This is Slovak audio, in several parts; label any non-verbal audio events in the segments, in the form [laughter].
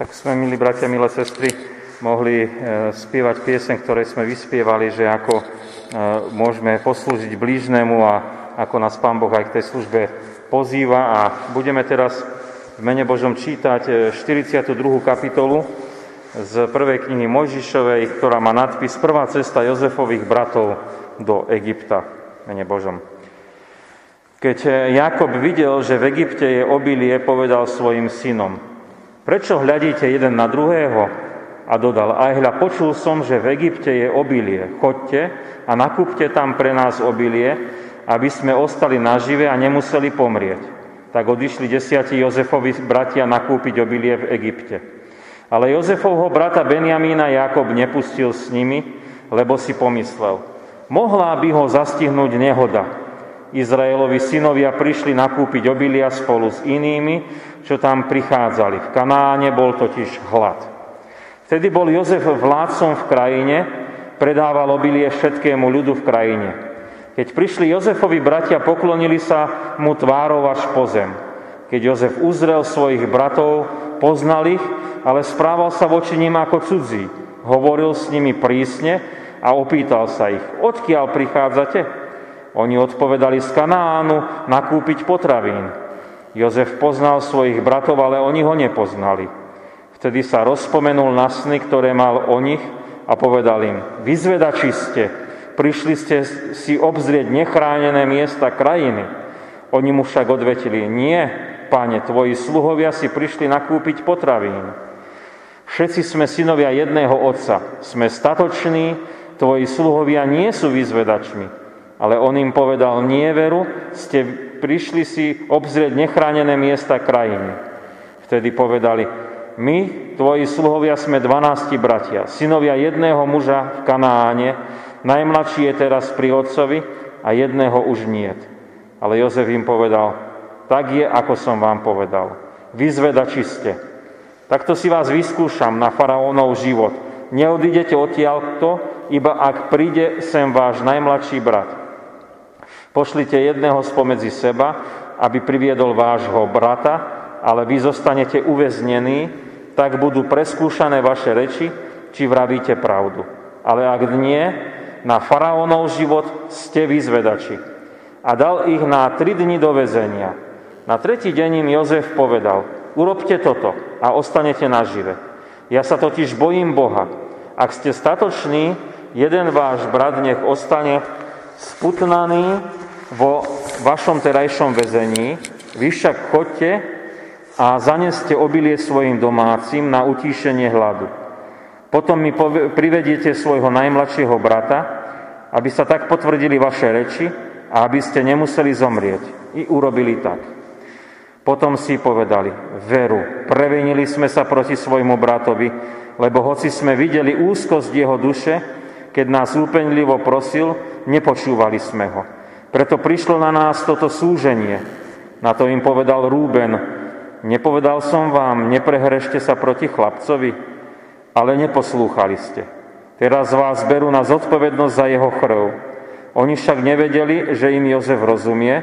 Tak sme, milí bratia, milé sestry, mohli e, spievať pieseň, ktoré sme vyspievali, že ako e, môžeme poslúžiť blížnemu a ako nás Pán Boh aj k tej službe pozýva. A budeme teraz v mene Božom čítať 42. E, kapitolu z prvej knihy Mojžišovej, ktorá má nadpis Prvá cesta Jozefových bratov do Egypta. Mene Božom. Keď Jakob videl, že v Egypte je obilie, povedal svojim synom – Prečo hľadíte jeden na druhého? A dodal, aj hľa, počul som, že v Egypte je obilie. Chodte a nakúpte tam pre nás obilie, aby sme ostali nažive a nemuseli pomrieť. Tak odišli desiatí Jozefovi bratia nakúpiť obilie v Egypte. Ale Jozefovho brata Benjamína Jakob nepustil s nimi, lebo si pomyslel, mohla by ho zastihnúť nehoda, Izraelovi synovia prišli nakúpiť obilia spolu s inými, čo tam prichádzali. V Kanáne bol totiž hlad. Vtedy bol Jozef vládcom v krajine, predával obilie všetkému ľudu v krajine. Keď prišli Jozefovi bratia, poklonili sa mu tvárov až po zem. Keď Jozef uzrel svojich bratov, poznal ich, ale správal sa voči nim ako cudzí. Hovoril s nimi prísne a opýtal sa ich, odkiaľ prichádzate? Oni odpovedali z Kanánu nakúpiť potravín. Jozef poznal svojich bratov, ale oni ho nepoznali. Vtedy sa rozpomenul na sny, ktoré mal o nich a povedal im, vyzvedači ste, prišli ste si obzrieť nechránené miesta krajiny. Oni mu však odvetili, nie, páne, tvoji sluhovia si prišli nakúpiť potravín. Všetci sme synovia jedného otca, sme statoční, tvoji sluhovia nie sú vyzvedačmi. Ale on im povedal, nie veru, ste prišli si obzrieť nechránené miesta krajiny. Vtedy povedali, my, tvoji sluhovia, sme 12 bratia, synovia jedného muža v Kanáne, najmladší je teraz pri otcovi a jedného už niet. Ale Jozef im povedal, tak je, ako som vám povedal. Vyzvedači ste. Takto si vás vyskúšam na faraónov život. Neodídete odtiaľto, iba ak príde sem váš najmladší brat. Pošlite jedného spomedzi seba, aby priviedol vášho brata, ale vy zostanete uväznení, tak budú preskúšané vaše reči, či vravíte pravdu. Ale ak nie, na faraónov život ste vyzvedači. A dal ich na tri dni do väzenia. Na tretí deň im Jozef povedal, urobte toto a ostanete nažive. Ja sa totiž bojím Boha. Ak ste statoční, jeden váš brat nech ostane sputnaný vo vašom terajšom väzení, vy však chodte a zaneste obilie svojim domácim na utíšenie hladu. Potom mi privediete svojho najmladšieho brata, aby sa tak potvrdili vaše reči a aby ste nemuseli zomrieť. I urobili tak. Potom si povedali, veru, previnili sme sa proti svojmu bratovi, lebo hoci sme videli úzkosť jeho duše, keď nás úpenlivo prosil, nepočúvali sme ho. Preto prišlo na nás toto súženie. Na to im povedal Rúben, nepovedal som vám, neprehrešte sa proti chlapcovi, ale neposlúchali ste. Teraz vás berú na zodpovednosť za jeho chrv. Oni však nevedeli, že im Jozef rozumie,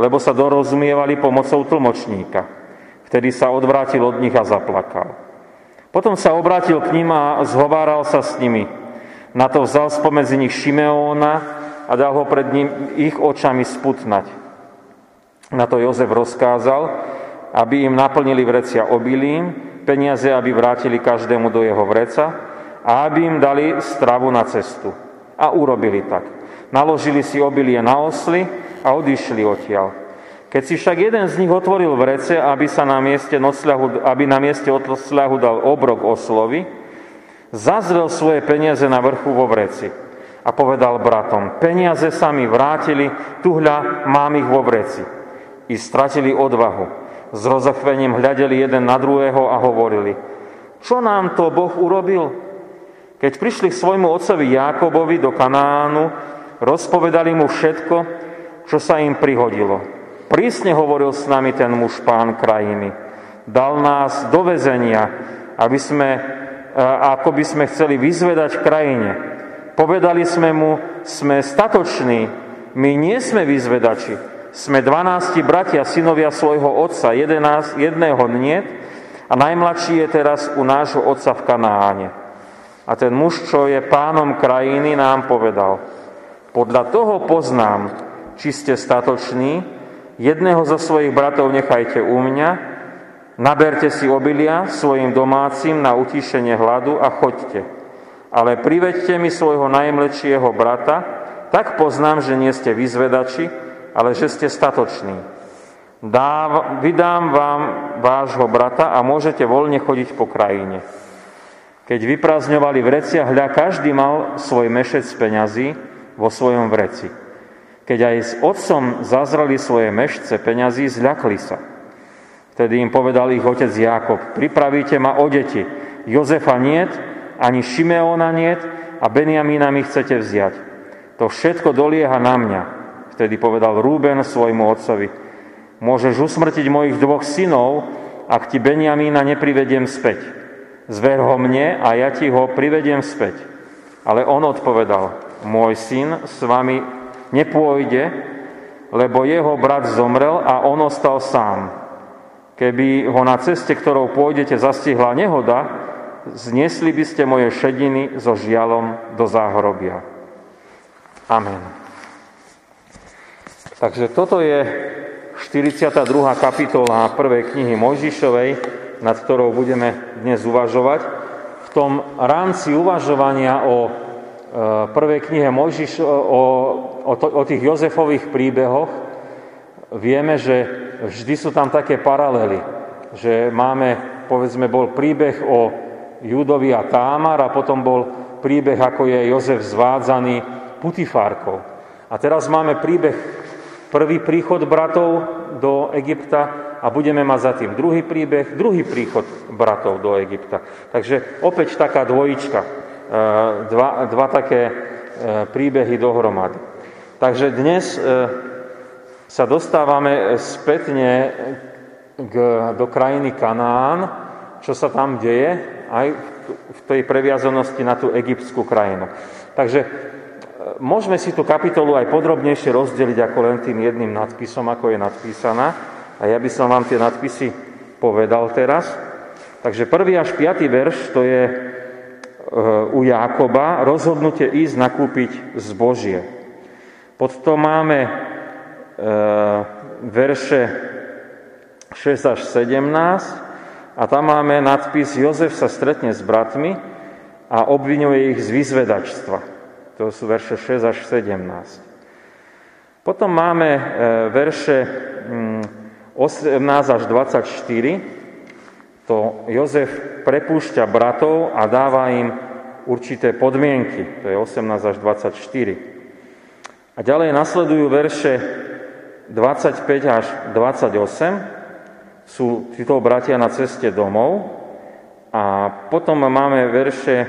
lebo sa dorozumievali pomocou tlmočníka. Vtedy sa odvrátil od nich a zaplakal. Potom sa obrátil k ním a zhováral sa s nimi. Na to vzal spomedzi nich Šimeóna, a dal ho pred ním ich očami sputnať. Na to Jozef rozkázal, aby im naplnili vrecia obilím, peniaze, aby vrátili každému do jeho vreca a aby im dali stravu na cestu. A urobili tak. Naložili si obilie na osly a odišli odtiaľ. Keď si však jeden z nich otvoril vrece, aby, sa na mieste nocľahu, aby na mieste nocľahu dal obrok oslovi, zazrel svoje peniaze na vrchu vo vreci a povedal bratom, peniaze sa mi vrátili, tuhľa mám ich vo vreci. I stratili odvahu. S rozochvením hľadeli jeden na druhého a hovorili, čo nám to Boh urobil? Keď prišli k svojmu otcovi Jákobovi do Kanánu, rozpovedali mu všetko, čo sa im prihodilo. Prísne hovoril s nami ten muž pán krajiny. Dal nás do vezenia, aby sme, ako by sme chceli vyzvedať krajine. Povedali sme mu, sme statoční, my nie sme vyzvedači, sme 12 bratia, synovia svojho otca, 11, jedného nie, A najmladší je teraz u nášho otca v Kanáne. A ten muž, čo je pánom krajiny, nám povedal, podľa toho poznám, či ste statoční, jedného zo svojich bratov nechajte u mňa, naberte si obilia svojim domácim na utišenie hladu a choďte. Ale priveďte mi svojho najmlečšieho brata, tak poznám, že nie ste vyzvedači, ale že ste statoční. Dáv, vydám vám vášho brata a môžete voľne chodiť po krajine. Keď vyprázdňovali vreciach, hľa každý mal svoj mešec peňazí vo svojom vreci. Keď aj s otcom zazrali svoje mešce peňazí, zľakli sa. Vtedy im povedal ich otec Jákob, pripravíte ma o deti. Jozefa niet, ani Šimeona niet a Benjamína mi chcete vziať. To všetko dolieha na mňa. Vtedy povedal Rúben svojmu otcovi, môžeš usmrtiť mojich dvoch synov, ak ti Benjamína neprivediem späť. Zver ho mne a ja ti ho privediem späť. Ale on odpovedal, môj syn s vami nepôjde, lebo jeho brat zomrel a on ostal sám. Keby ho na ceste, ktorou pôjdete, zastihla nehoda, zniesli by ste moje šediny so žialom do záhrobia. Amen. Takže toto je 42. kapitola prvej knihy Mojžišovej, nad ktorou budeme dnes uvažovať. V tom rámci uvažovania o e, prvej knihe Mojžiš, o, o, to, o tých Jozefových príbehoch vieme, že vždy sú tam také paralely. Že máme, povedzme, bol príbeh o Judovi a Támar a potom bol príbeh, ako je Jozef zvádzaný Putifárkou. A teraz máme príbeh prvý príchod bratov do Egypta a budeme mať za tým druhý príbeh, druhý príchod bratov do Egypta. Takže opäť taká dvojička, e, dva, dva také e, príbehy dohromady. Takže dnes e, sa dostávame spätne k, do krajiny Kanán, čo sa tam deje, aj v tej previazanosti na tú egyptskú krajinu. Takže môžeme si tú kapitolu aj podrobnejšie rozdeliť ako len tým jedným nadpisom, ako je nadpísaná. A ja by som vám tie nadpisy povedal teraz. Takže prvý až piatý verš to je e, u Jákoba rozhodnutie ísť nakúpiť zbožie. Potom máme e, verše 6 až 17 a tam máme nadpis Jozef sa stretne s bratmi a obvinuje ich z vyzvedačstva. To sú verše 6 až 17. Potom máme e, verše 18 až 24 to Jozef prepúšťa bratov a dáva im určité podmienky. To je 18 až 24. A ďalej nasledujú verše 25 až 28. Sú títo bratia na ceste domov. A potom máme verše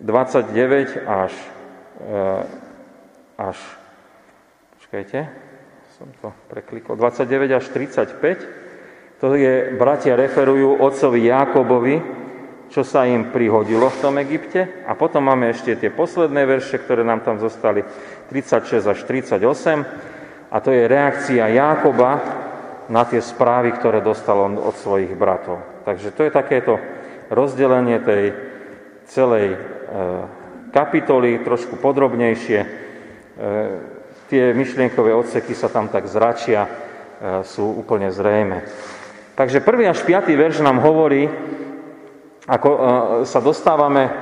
29 až, eh, až počkajte, som to preklikol, 29 až 35, to je, bratia referujú otcovi Jákobovi, čo sa im prihodilo v tom Egypte. A potom máme ešte tie posledné verše, ktoré nám tam zostali, 36 až 38. A to je reakcia Jákoba na tie správy, ktoré dostal on od svojich bratov. Takže to je takéto rozdelenie tej celej e, kapitoly, trošku podrobnejšie. E, tie myšlienkové odseky sa tam tak zračia, e, sú úplne zrejme. Takže prvý až piatý verš nám hovorí, ako sa dostávame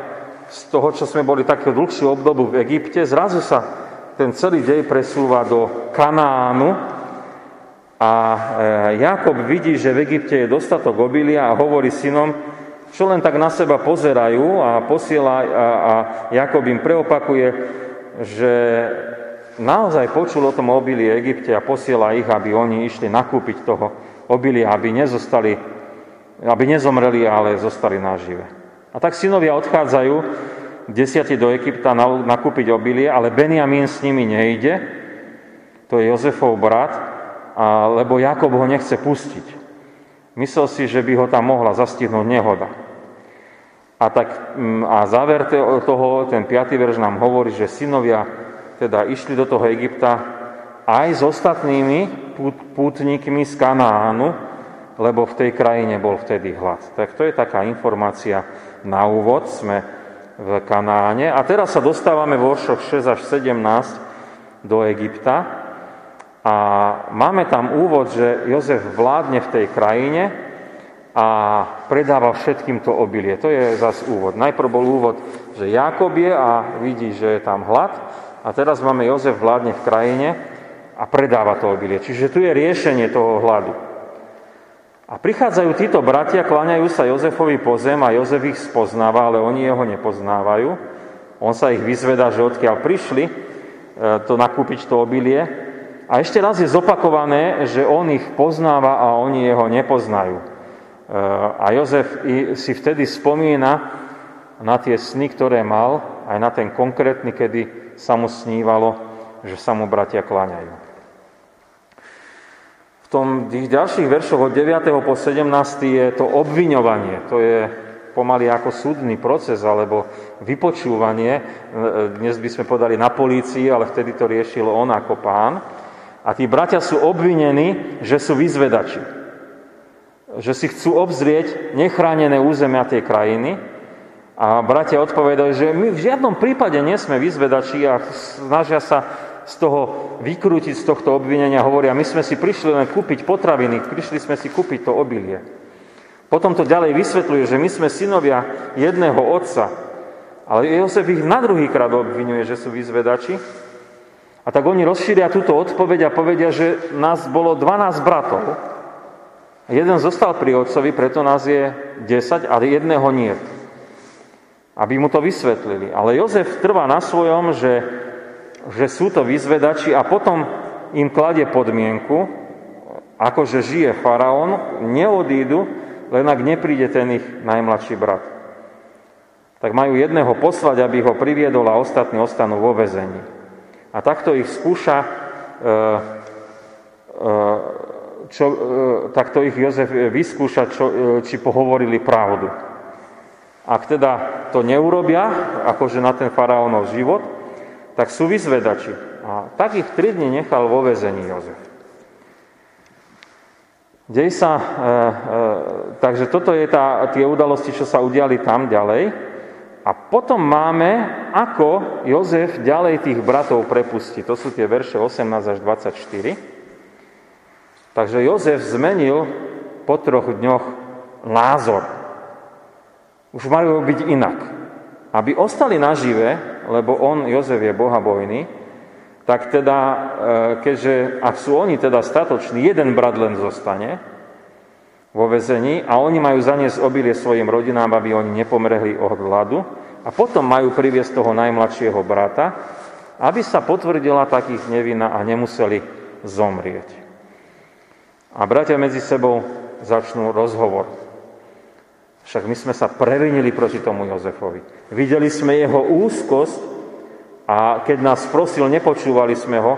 z toho, čo sme boli také dlhšiu obdobu v Egypte, zrazu sa ten celý dej presúva do Kanánu a e, Jakob vidí, že v Egypte je dostatok obilia a hovorí synom, čo len tak na seba pozerajú a posiela a, a Jakob im preopakuje, že naozaj počul o tom obilí Egypte a posiela ich, aby oni išli nakúpiť toho obilia, aby nezostali, aby nezomreli, ale zostali nažive. A tak synovia odchádzajú desiatí do Egypta nakúpiť obilie, ale Benjamín s nimi nejde, to je Jozefov brat, lebo Jakob ho nechce pustiť. Myslel si, že by ho tam mohla zastihnúť nehoda. A, tak, mm, a záver toho, ten 5. verš nám hovorí, že synovia teda išli do toho Egypta aj s ostatnými pútnikmi z Kanánu lebo v tej krajine bol vtedy hlad. Tak to je taká informácia na úvod. Sme v Kanáne. A teraz sa dostávame vo veršoch 6 až 17 do Egypta. A máme tam úvod, že Jozef vládne v tej krajine a predáva všetkým to obilie. To je zas úvod. Najprv bol úvod, že Jakob je a vidí, že je tam hlad. A teraz máme Jozef vládne v krajine a predáva to obilie. Čiže tu je riešenie toho hladu. A prichádzajú títo bratia, kláňajú sa Jozefovi po zem a Jozef ich spoznáva, ale oni jeho nepoznávajú. On sa ich vyzvedá, že odkiaľ prišli e, to nakúpiť to obilie. A ešte raz je zopakované, že on ich poznáva a oni jeho nepoznajú. E, a Jozef si vtedy spomína na tie sny, ktoré mal, aj na ten konkrétny, kedy sa mu snívalo, že sa mu bratia kláňajú tom tých ďalších veršoch od 9. po 17. je to obviňovanie. To je pomaly ako súdny proces alebo vypočúvanie. Dnes by sme podali na polícii, ale vtedy to riešil on ako pán. A tí bratia sú obvinení, že sú vyzvedači. Že si chcú obzrieť nechránené územia tej krajiny. A bratia odpovedajú, že my v žiadnom prípade nie sme vyzvedači a snažia sa z toho vykrútiť z tohto obvinenia, hovoria, my sme si prišli len kúpiť potraviny, prišli sme si kúpiť to obilie. Potom to ďalej vysvetľuje, že my sme synovia jedného otca, ale Jozef ich na druhý krát obvinuje, že sú vyzvedači. A tak oni rozšíria túto odpoveď a povedia, že nás bolo 12 bratov. Jeden zostal pri otcovi, preto nás je 10, ale jedného nie. Aby mu to vysvetlili. Ale Jozef trvá na svojom, že že sú to vyzvedači a potom im kladie podmienku, akože žije faraón, neodídu, len ak nepríde ten ich najmladší brat. Tak majú jedného poslať, aby ho priviedol a ostatní ostanú vo vezení. A takto ich skúša, e, e, čo, e, takto ich Jozef vyskúša, čo, či pohovorili pravdu. Ak teda to neurobia, akože na ten faraónov život, tak sú vyzvedači. A tak ich tri dni nechal vo vezení Jozef. Dej sa, e, e, takže toto je tá, tie udalosti, čo sa udiali tam ďalej. A potom máme, ako Jozef ďalej tých bratov prepustí. To sú tie verše 18 až 24. Takže Jozef zmenil po troch dňoch názor. Už majú byť inak. Aby ostali nažive, lebo on, Jozef, je bohabojný, tak teda, e, keďže, ak sú oni teda statoční, jeden brat len zostane vo vezení a oni majú zaniesť obilie svojim rodinám, aby oni nepomrehli od hladu a potom majú priviesť toho najmladšieho brata, aby sa potvrdila takých nevina a nemuseli zomrieť. A bratia medzi sebou začnú rozhovor. Však my sme sa previnili proti tomu Jozefovi. Videli sme jeho úzkosť a keď nás prosil, nepočúvali sme ho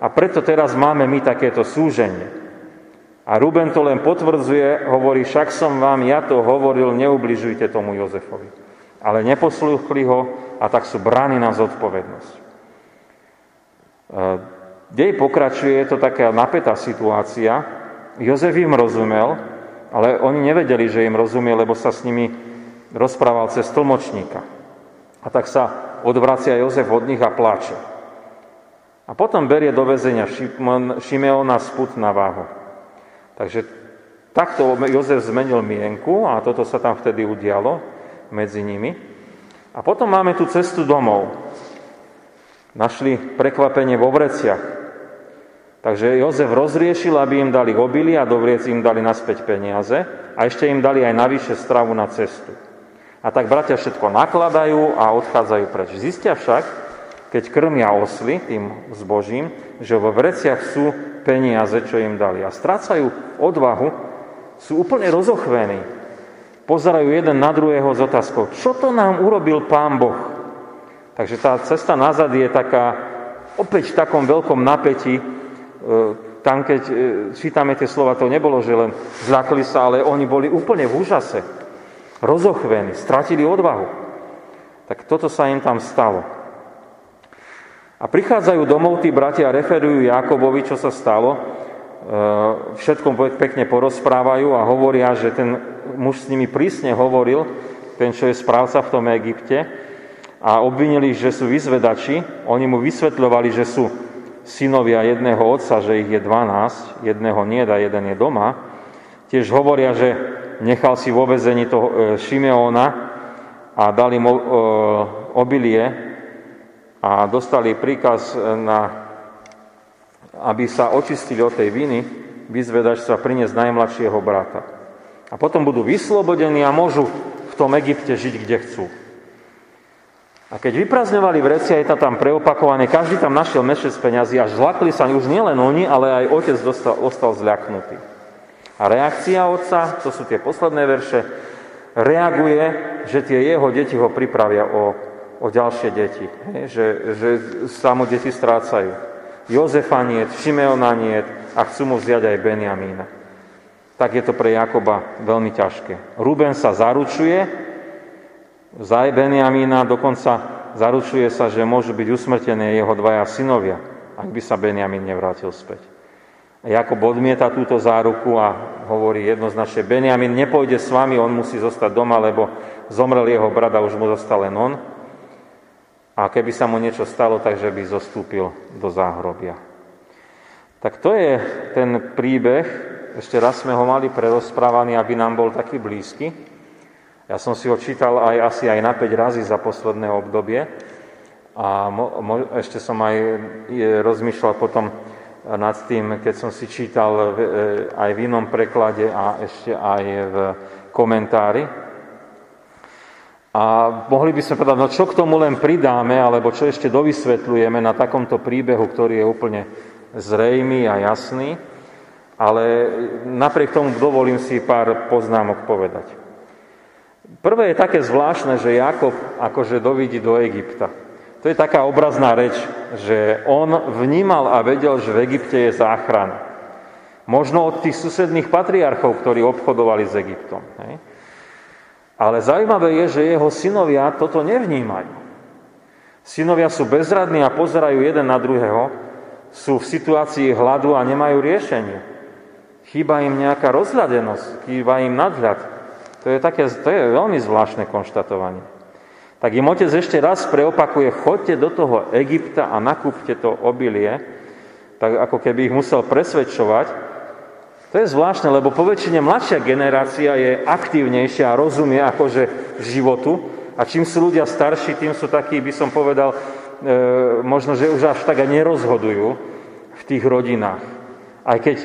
a preto teraz máme my takéto súženie. A Ruben to len potvrdzuje, hovorí, však som vám ja to hovoril, neubližujte tomu Jozefovi. Ale neposlúchli ho a tak sú brány na zodpovednosť. E, dej pokračuje, je to taká napätá situácia. Jozef im rozumel, ale oni nevedeli, že im rozumie, lebo sa s nimi rozprával cez tlmočníka. A tak sa odvracia Jozef od nich a pláče. A potom berie do väzenia Šimeona sput na váhu. Takže takto Jozef zmenil mienku a toto sa tam vtedy udialo medzi nimi. A potom máme tú cestu domov. Našli prekvapenie vo vreciach. Takže Jozef rozriešil, aby im dali obily a do vriec im dali naspäť peniaze a ešte im dali aj navyše stravu na cestu. A tak bratia všetko nakladajú a odchádzajú preč. Zistia však, keď krmia osly tým zbožím, že vo vreciach sú peniaze, čo im dali. A strácajú odvahu, sú úplne rozochvení. Pozerajú jeden na druhého s otázkou, čo to nám urobil Pán Boh? Takže tá cesta nazad je taká, opäť v takom veľkom napätí, E, tam, keď e, čítame tie slova, to nebolo, že len zľakli sa, ale oni boli úplne v úžase, rozochvení, stratili odvahu. Tak toto sa im tam stalo. A prichádzajú domov tí bratia referujú Jakobovi, čo sa stalo. všetkom pekne porozprávajú a hovoria, že ten muž s nimi prísne hovoril, ten, čo je správca v tom Egypte, a obvinili, že sú vyzvedači. Oni mu vysvetľovali, že sú synovia jedného otca, že ich je 12, jedného nie a jeden je doma. Tiež hovoria, že nechal si vo vezení toho e, Šimeóna a dali mu e, obilie a dostali príkaz, na, aby sa očistili od tej viny, vyzvedačstva priniesť najmladšieho brata. A potom budú vyslobodení a môžu v tom Egypte žiť, kde chcú. A keď vyprazňovali vreci, aj tam preopakované, každý tam našiel mešec peňazí a žlakli sa už nielen oni, ale aj otec dostal, ostal zľaknutý. A reakcia otca, to sú tie posledné verše, reaguje, že tie jeho deti ho pripravia o, o ďalšie deti. Že, že sa mu deti strácajú. Jozefa niet, Šimeona niet a chcú mu vziať aj Benjamína. Tak je to pre Jakoba veľmi ťažké. Ruben sa zaručuje, za Benjamína dokonca zaručuje sa, že môžu byť usmrtené jeho dvaja synovia, ak by sa Benjamín nevrátil späť. Jakob odmieta túto záruku a hovorí jednoznačne, Benjamín nepôjde s vami, on musí zostať doma, lebo zomrel jeho brat a už mu zostal len on. A keby sa mu niečo stalo, takže by zostúpil do záhrobia. Tak to je ten príbeh, ešte raz sme ho mali prerozprávaný, aby nám bol taký blízky. Ja som si ho čítal aj asi aj na 5 razy za posledné obdobie a mo, mo, ešte som aj rozmýšľal potom nad tým, keď som si čítal v, e, aj v inom preklade a ešte aj v komentári. A mohli by sme povedať, no čo k tomu len pridáme, alebo čo ešte dovysvetľujeme na takomto príbehu, ktorý je úplne zrejmý a jasný, ale napriek tomu dovolím si pár poznámok povedať. Prvé je také zvláštne, že Jakob akože dovidí do Egypta. To je taká obrazná reč, že on vnímal a vedel, že v Egypte je záchrana. Možno od tých susedných patriarchov, ktorí obchodovali s Egyptom. Hej? Ale zaujímavé je, že jeho synovia toto nevnímajú. Synovia sú bezradní a pozerajú jeden na druhého, sú v situácii hladu a nemajú riešenie. Chýba im nejaká rozhľadenosť, chýba im nadhľad. To je, také, to je veľmi zvláštne konštatovanie. Tak im otec ešte raz preopakuje, choďte do toho Egypta a nakúpte to obilie, tak ako keby ich musel presvedčovať. To je zvláštne, lebo po väčšine mladšia generácia je aktívnejšia a rozumie akože životu a čím sú ľudia starší, tým sú takí, by som povedal, e, možno, že už až tak aj nerozhodujú v tých rodinách. Aj keď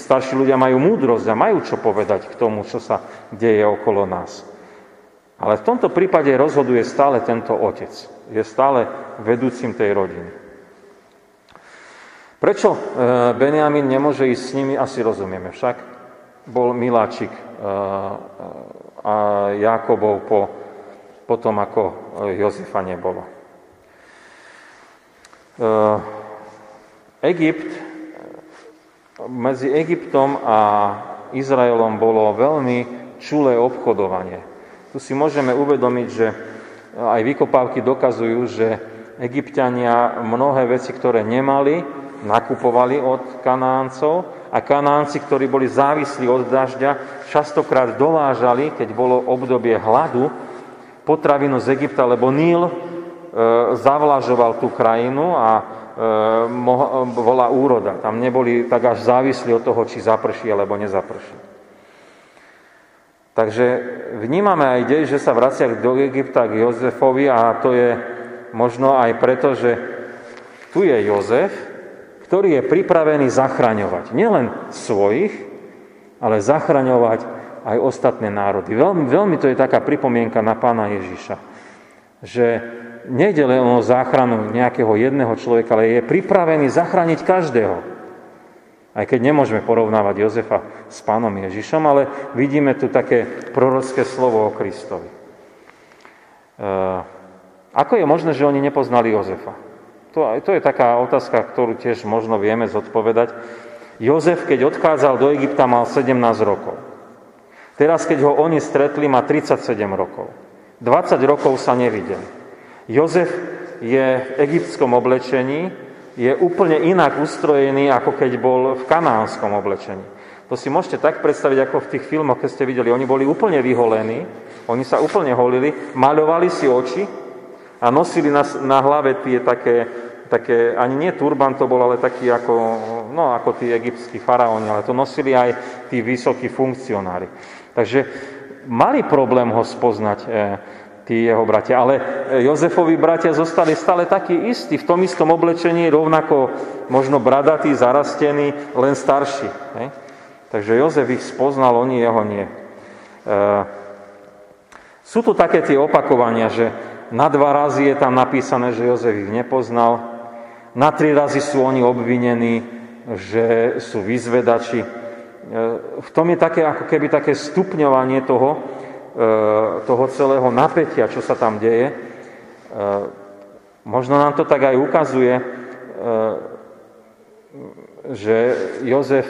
starší ľudia majú múdrosť a majú čo povedať k tomu, čo sa deje okolo nás. Ale v tomto prípade rozhoduje stále tento otec. Je stále vedúcim tej rodiny. Prečo e, Benjamin nemôže ísť s nimi, asi rozumieme. Však bol miláčik e, a Jakobov po, po tom, ako Jozefa nebolo. E, Egypt medzi Egyptom a Izraelom bolo veľmi čulé obchodovanie. Tu si môžeme uvedomiť, že aj vykopávky dokazujú, že egyptiania mnohé veci, ktoré nemali, nakupovali od Kanáncov a Kanánci, ktorí boli závislí od dažďa, častokrát dovážali, keď bolo obdobie hladu, potravinu z Egypta, lebo Níl e, zavlažoval tú krajinu a bola úroda. Tam neboli tak až závislí od toho, či zaprší alebo nezaprší. Takže vnímame aj dej, že sa vracia do Egypta k Jozefovi a to je možno aj preto, že tu je Jozef, ktorý je pripravený zachraňovať nielen svojich, ale zachraňovať aj ostatné národy. Veľmi, veľmi to je taká pripomienka na pána Ježiša, že nejde len o záchranu nejakého jedného človeka, ale je pripravený zachrániť každého. Aj keď nemôžeme porovnávať Jozefa s pánom Ježišom, ale vidíme tu také prorocké slovo o Kristovi. E, ako je možné, že oni nepoznali Jozefa? To, to je taká otázka, ktorú tiež možno vieme zodpovedať. Jozef, keď odchádzal do Egypta, mal 17 rokov. Teraz, keď ho oni stretli, má 37 rokov. 20 rokov sa nevideli. Jozef je v egyptskom oblečení, je úplne inak ustrojený, ako keď bol v kanánskom oblečení. To si môžete tak predstaviť, ako v tých filmoch, keď ste videli. Oni boli úplne vyholení, oni sa úplne holili, maľovali si oči a nosili na, na hlave tie také, také, ani nie turban to bol, ale taký ako, no, ako tí egyptskí faraóni, ale to nosili aj tí vysokí funkcionári. Takže mali problém ho spoznať e, tí jeho bratia, ale Jozefovi bratia zostali stále takí istí, v tom istom oblečení, rovnako možno bradatí, zarastení, len starší. Ne? Takže Jozef ich spoznal, oni jeho nie. E, sú tu také tie opakovania, že na dva razy je tam napísané, že Jozef ich nepoznal, na tri razy sú oni obvinení, že sú vyzvedači. E, v tom je také, ako keby také stupňovanie toho, e, toho celého napätia, čo sa tam deje. E, možno nám to tak aj ukazuje, že Jozef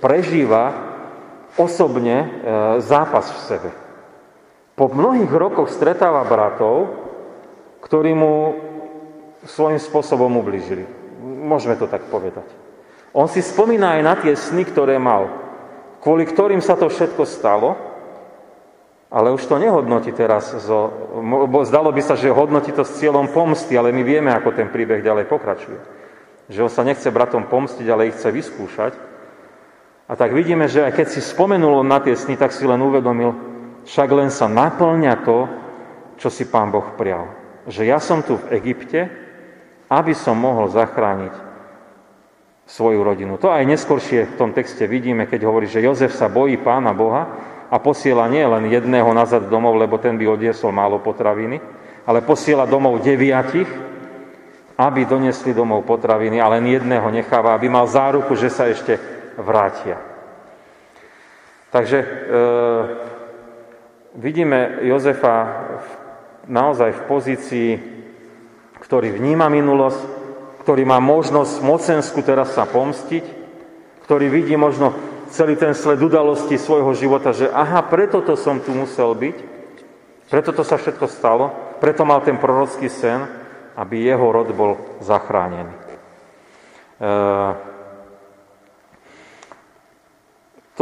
prežíva osobne zápas v sebe. Po mnohých rokoch stretáva bratov, ktorí mu svojím spôsobom ubližili. Môžeme to tak povedať. On si spomína aj na tie sny, ktoré mal, kvôli ktorým sa to všetko stalo, ale už to nehodnotí teraz. Zo, zdalo by sa, že hodnotí to s cieľom pomsty, ale my vieme, ako ten príbeh ďalej pokračuje. Že on sa nechce bratom pomstiť, ale ich chce vyskúšať. A tak vidíme, že aj keď si spomenul na tie sny, tak si len uvedomil, však len sa naplňa to, čo si pán Boh prial. Že ja som tu v Egypte, aby som mohol zachrániť svoju rodinu. To aj neskôršie v tom texte vidíme, keď hovorí, že Jozef sa bojí pána Boha a posiela nie len jedného nazad domov, lebo ten by odiesol málo potraviny, ale posiela domov deviatich, aby donesli domov potraviny a len jedného necháva, aby mal záruku, že sa ešte vrátia. Takže e, vidíme Jozefa naozaj v pozícii, ktorý vníma minulosť, ktorý má možnosť mocenskú teraz sa pomstiť, ktorý vidí možno celý ten sled udalosti svojho života, že aha, preto to som tu musel byť, preto to sa všetko stalo, preto mal ten prorocký sen, aby jeho rod bol zachránený. E,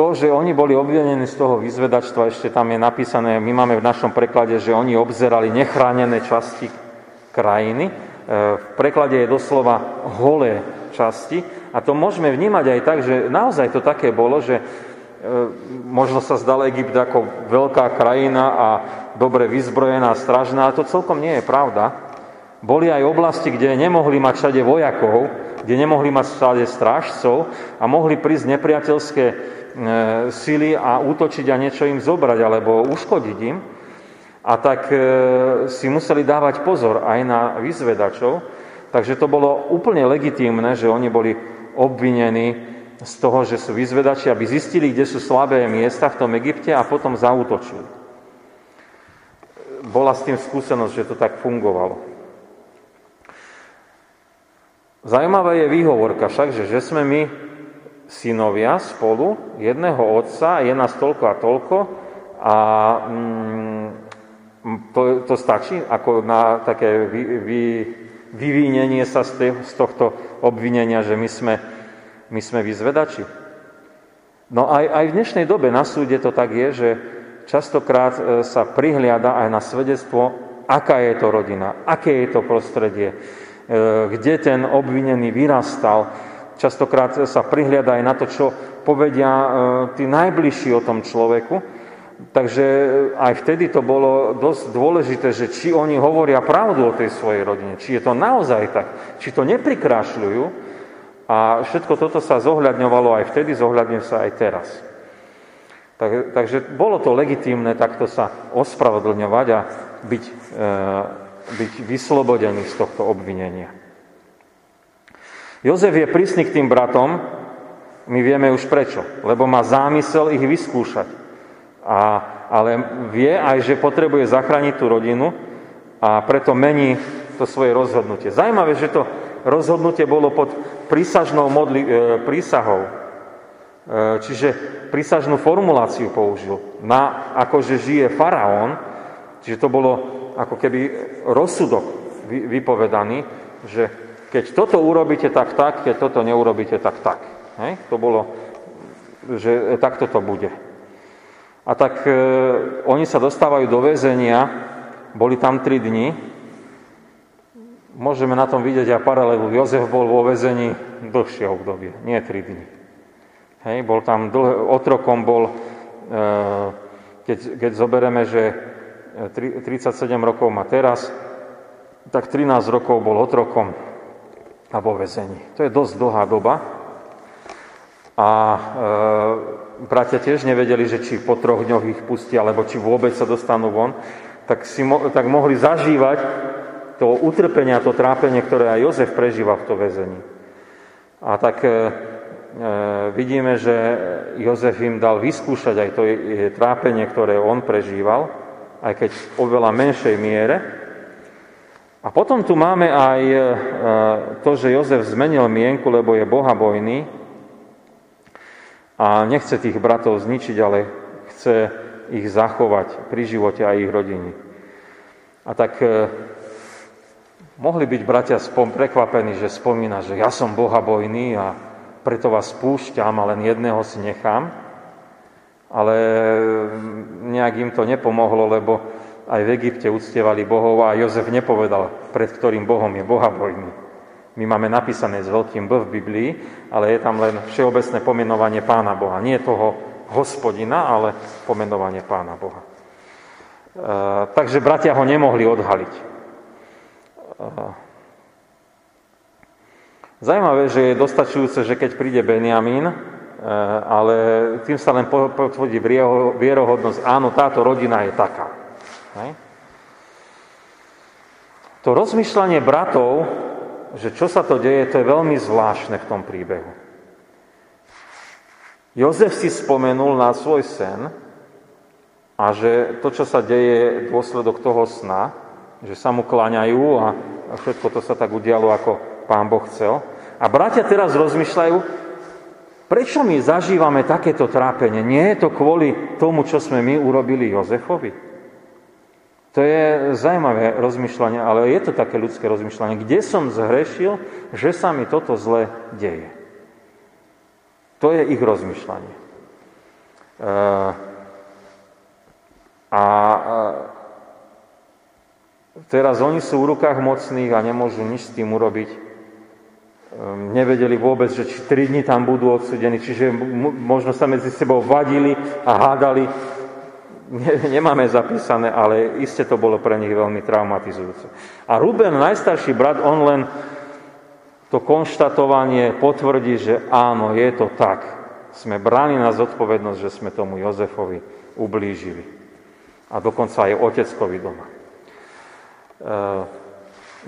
to, že oni boli obvinení z toho vyzvedačstva, ešte tam je napísané, my máme v našom preklade, že oni obzerali nechránené časti krajiny. E, v preklade je doslova holé časti. A to môžeme vnímať aj tak, že naozaj to také bolo, že e, možno sa zdal Egypt ako veľká krajina a dobre vyzbrojená, stražná, ale to celkom nie je pravda. Boli aj oblasti, kde nemohli mať všade vojakov, kde nemohli mať všade strážcov a mohli prísť nepriateľské sily a útočiť a niečo im zobrať alebo uškodiť im. A tak e, si museli dávať pozor aj na vyzvedačov. Takže to bolo úplne legitímne, že oni boli obvinení z toho, že sú vyzvedači, aby zistili, kde sú slabé miesta v tom Egypte a potom zautočili. Bola s tým skúsenosť, že to tak fungovalo. Zajímavá je výhovorka však, že, že sme my synovia spolu, jedného otca, je nás toľko a toľko a mm, to, to stačí ako na také vy, vy, vyvínenie sa z, te, z tohto obvinenia, že my sme, my sme vyzvedači. No aj, aj v dnešnej dobe na súde to tak je, že častokrát e, sa prihliada aj na svedectvo, aká je to rodina, aké je to prostredie, e, kde ten obvinený vyrastal, Častokrát sa prihliada aj na to, čo povedia e, tí najbližší o tom človeku. Takže aj vtedy to bolo dosť dôležité, že či oni hovoria pravdu o tej svojej rodine, či je to naozaj tak, či to neprikrášľujú. A všetko toto sa zohľadňovalo aj vtedy, zohľadňuje sa aj teraz. Tak, takže bolo to legitímne takto sa ospravedlňovať a byť, e, byť vyslobodený z tohto obvinenia. Jozef je prísny k tým bratom, my vieme už prečo, lebo má zámysel ich vyskúšať. A, ale vie aj, že potrebuje zachrániť tú rodinu a preto mení to svoje rozhodnutie. Zajímavé, že to rozhodnutie bolo pod prísažnou modli, e, prísahou. E, čiže prísažnú formuláciu použil. Na, akože žije faraón, čiže to bolo ako keby rozsudok vypovedaný, že keď toto urobíte, tak tak, keď toto neurobíte, tak tak. Hej? To bolo, že takto to bude. A tak e, oni sa dostávajú do väzenia, boli tam tri dni. Môžeme na tom vidieť aj paralelu. Jozef bol vo väzení dlhšie obdobie, nie tri dni. Hej, bol tam dlh, otrokom bol, e, keď, keď zoberieme, že 37 rokov má teraz, tak 13 rokov bol otrokom a vo väzení. To je dosť dlhá doba. A e, bratia tiež nevedeli, že či po troch dňoch ich pustia, alebo či vôbec sa dostanú von, tak, si mo- tak mohli zažívať to utrpenie a to trápenie, ktoré aj Jozef prežíva v to väzení. A tak e, e, vidíme, že Jozef im dal vyskúšať aj to trápenie, ktoré on prežíval, aj keď v oveľa menšej miere, a potom tu máme aj e, to, že Jozef zmenil mienku, lebo je bohabojný a nechce tých bratov zničiť, ale chce ich zachovať pri živote a ich rodiny. A tak e, mohli byť bratia prekvapení, že spomína, že ja som bohabojný a preto vás spúšťam a len jedného si nechám. Ale nejak im to nepomohlo, lebo aj v Egypte uctievali bohov a Jozef nepovedal, pred ktorým bohom je bohabojný. My máme napísané s veľkým B v Biblii, ale je tam len všeobecné pomenovanie Pána Boha. Nie toho hospodina, ale pomenovanie Pána Boha. E, takže bratia ho nemohli odhaliť. E, Zajímavé, že je dostačujúce, že keď príde Benjamín, e, ale tým sa len potvrdí vierohodnosť, áno, táto rodina je taká. To rozmýšľanie bratov, že čo sa to deje, to je veľmi zvláštne v tom príbehu. Jozef si spomenul na svoj sen a že to, čo sa deje, je dôsledok toho sna, že sa mu kláňajú a všetko to sa tak udialo, ako pán Boh chcel. A bratia teraz rozmýšľajú, prečo my zažívame takéto trápenie? Nie je to kvôli tomu, čo sme my urobili Jozefovi? To je zaujímavé rozmýšľanie, ale je to také ľudské rozmýšľanie. Kde som zhrešil, že sa mi toto zle deje? To je ich rozmýšľanie. Eh, a teraz oni sú v rukách mocných a nemôžu nič s tým urobiť. Ehm, nevedeli vôbec, že či 3 dní tam budú odsudení, čiže možno sa medzi sebou vadili a hádali, [laughs] nemáme zapísané, ale iste to bolo pre nich veľmi traumatizujúce. A Ruben, najstarší brat, on len to konštatovanie potvrdí, že áno, je to tak. Sme bráni na zodpovednosť, že sme tomu Jozefovi ublížili. A dokonca aj oteckovi doma. E,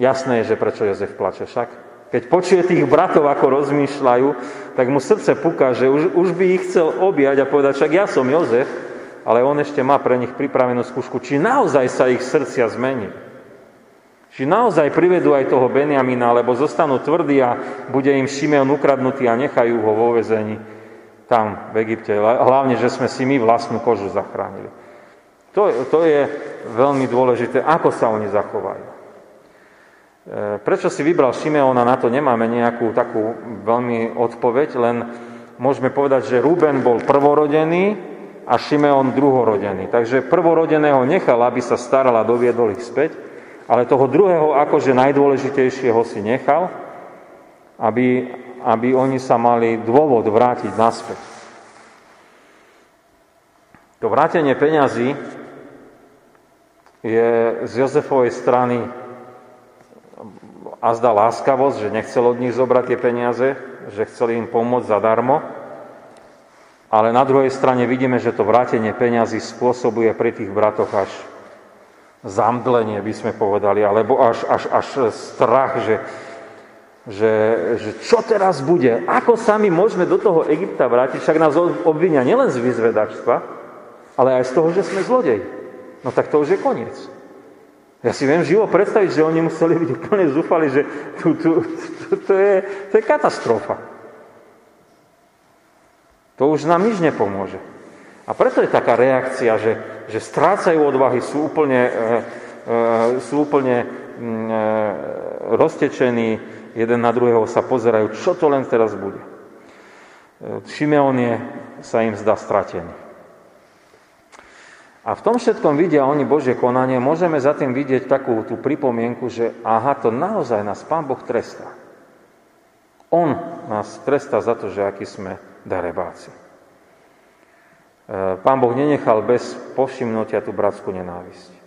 jasné je, že prečo Jozef plače však. Keď počuje tých bratov, ako rozmýšľajú, tak mu srdce puká, že už, už by ich chcel objať a povedať, však ja som Jozef, ale on ešte má pre nich pripravenú skúšku, či naozaj sa ich srdcia zmení. Či naozaj privedú aj toho Benjamina, alebo zostanú tvrdí a bude im Šimeon ukradnutý a nechajú ho vo vezení tam v Egypte. Hlavne, že sme si my vlastnú kožu zachránili. To, to je veľmi dôležité, ako sa oni zachovajú. E, prečo si vybral Šimeona, na to nemáme nejakú takú veľmi odpoveď, len môžeme povedať, že Ruben bol prvorodený, a Šimeon druhorodený. Takže prvorodeného nechal, aby sa staral a doviedol ich späť, ale toho druhého akože najdôležitejšieho si nechal, aby, aby oni sa mali dôvod vrátiť naspäť. To vrátenie peňazí je z Jozefovej strany a zdá láskavosť, že nechcel od nich zobrať tie peniaze, že chceli im pomôcť zadarmo, ale na druhej strane vidíme, že to vrátenie peňazí spôsobuje pri tých bratoch až zamdlenie, by sme povedali, alebo až, až, až strach, že, že, že čo teraz bude? Ako sami môžeme do toho Egypta vrátiť? Však nás obvinia nielen z vyzvedačstva, ale aj z toho, že sme zlodej. No tak to už je koniec. Ja si viem živo predstaviť, že oni museli byť úplne zúfali, že tu, tu, tu, to, je, to je katastrofa. To už nám nič nepomôže. A preto je taká reakcia, že, že strácajú odvahy, sú úplne, e, e, sú úplne roztečení, jeden na druhého sa pozerajú, čo to len teraz bude. Šimeon je, sa im zdá stratený. A v tom všetkom vidia oni Božie konanie, môžeme za tým vidieť takú tú pripomienku, že aha, to naozaj nás Pán Boh trestá. On nás trestá za to, že aký sme darebáci. E, Pán Boh nenechal bez povšimnutia tú bratskú nenávisť.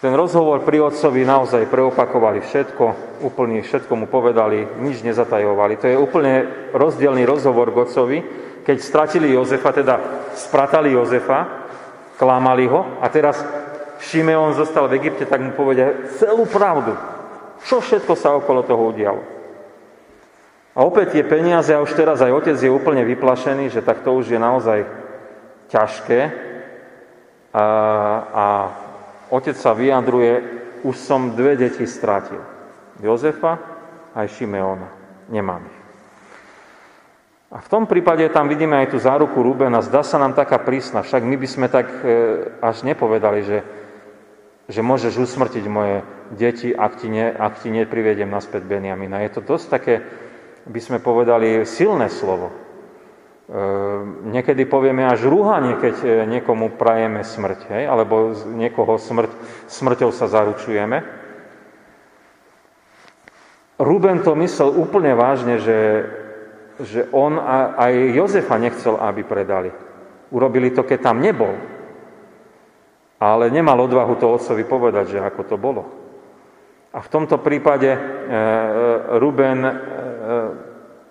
Ten rozhovor pri otcovi naozaj preopakovali všetko, úplne všetko mu povedali, nič nezatajovali. To je úplne rozdielný rozhovor k otcovi, keď stratili Jozefa, teda spratali Jozefa, klamali ho a teraz Šimeon zostal v Egypte, tak mu povedia celú pravdu. Čo všetko sa okolo toho udialo. A opäť tie peniaze, a už teraz aj otec je úplne vyplašený, že tak to už je naozaj ťažké. A, a otec sa vyjadruje, už som dve deti strátil. Jozefa aj Šimeona. Nemám ich. A v tom prípade tam vidíme aj tú záruku Rubena. Zdá sa nám taká prísna, však my by sme tak e, až nepovedali, že, že môžeš usmrtiť moje deti, ak ti, ne, ak ti neprivediem naspäť Benjamina. Je to dosť také, by sme povedali, silné slovo. E, niekedy povieme až rúhanie, keď e, niekomu prajeme smrť, hej? alebo niekoho smrť, smrťou sa zaručujeme. Ruben to myslel úplne vážne, že že on a aj Jozefa nechcel, aby predali. Urobili to, keď tam nebol. Ale nemal odvahu to otcovi povedať, že ako to bolo. A v tomto prípade e, Ruben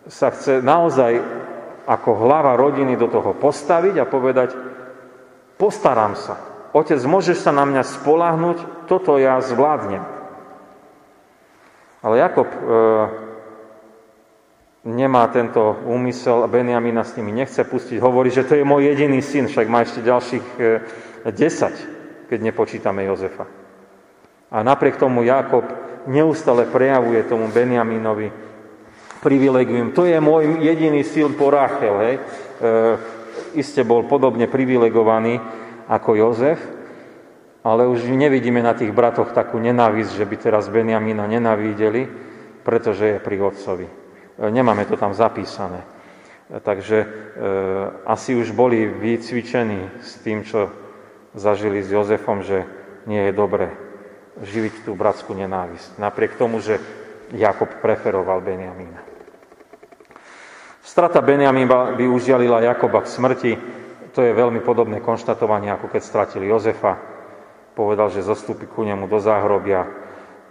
sa chce naozaj ako hlava rodiny do toho postaviť a povedať, postaram sa. Otec, môžeš sa na mňa spolahnuť, toto ja zvládnem. Ale Jakob nemá tento úmysel a Benjamina s nimi nechce pustiť. Hovorí, že to je môj jediný syn, však má ešte ďalších 10, e, keď nepočítame Jozefa. A napriek tomu Jakob neustále prejavuje tomu Benjaminovi privilegium. To je môj jediný syn po Rachel. Hej. E, iste bol podobne privilegovaný ako Jozef, ale už nevidíme na tých bratoch takú nenávisť, že by teraz Benjamina nenávideli, pretože je pri otcovi. Nemáme to tam zapísané. Takže e, asi už boli vycvičení s tým, čo zažili s Jozefom, že nie je dobre živiť tú bratskú nenávisť. Napriek tomu, že Jakob preferoval Benjamína. Strata Benjamína by užialila Jakoba k smrti. To je veľmi podobné konštatovanie, ako keď stratil Jozefa. Povedal, že zostúpi ku nemu do záhrobia,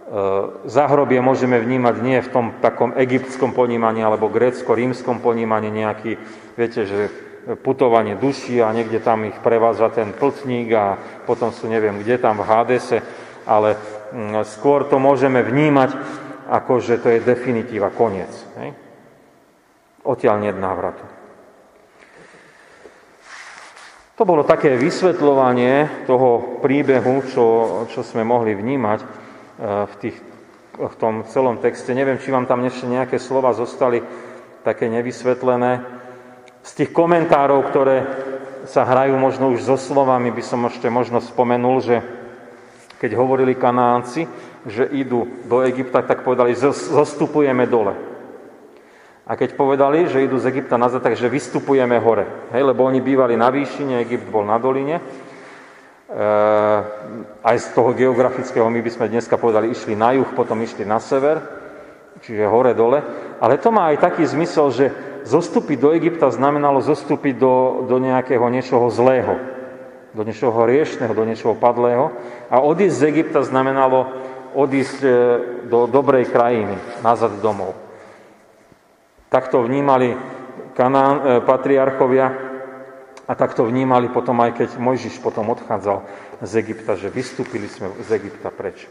E, záhrobie môžeme vnímať nie v tom takom egyptskom ponímaní alebo grécko-rímskom ponímaní nejaký, viete, že putovanie duší a niekde tam ich prevádza ten pltník a potom sú neviem kde tam v Hadese, ale mm, skôr to môžeme vnímať ako, že to je definitíva, koniec. Hej? Odtiaľ nie návratu. To bolo také vysvetľovanie toho príbehu, čo, čo sme mohli vnímať v, tých, v tom celom texte. Neviem, či vám tam ešte nejaké slova zostali také nevysvetlené. Z tých komentárov, ktoré sa hrajú možno už so slovami, by som ešte možno spomenul, že keď hovorili Kanánci, že idú do Egypta, tak povedali, zostupujeme dole. A keď povedali, že idú z Egypta nazad, takže vystupujeme hore. Hej, lebo oni bývali na výšine, Egypt bol na doline. Eh, aj z toho geografického, my by sme dneska povedali, išli na juh, potom išli na sever, čiže hore-dole. Ale to má aj taký zmysel, že zostúpiť do Egypta znamenalo zostúpiť do, do nejakého niečoho zlého, do niečoho riešného, do niečoho padlého. A odísť z Egypta znamenalo odísť eh, do dobrej krajiny, nazad domov. Takto vnímali kanán, eh, patriarchovia a tak to vnímali potom aj keď Mojžiš potom odchádzal z Egypta, že vystúpili sme z Egypta preč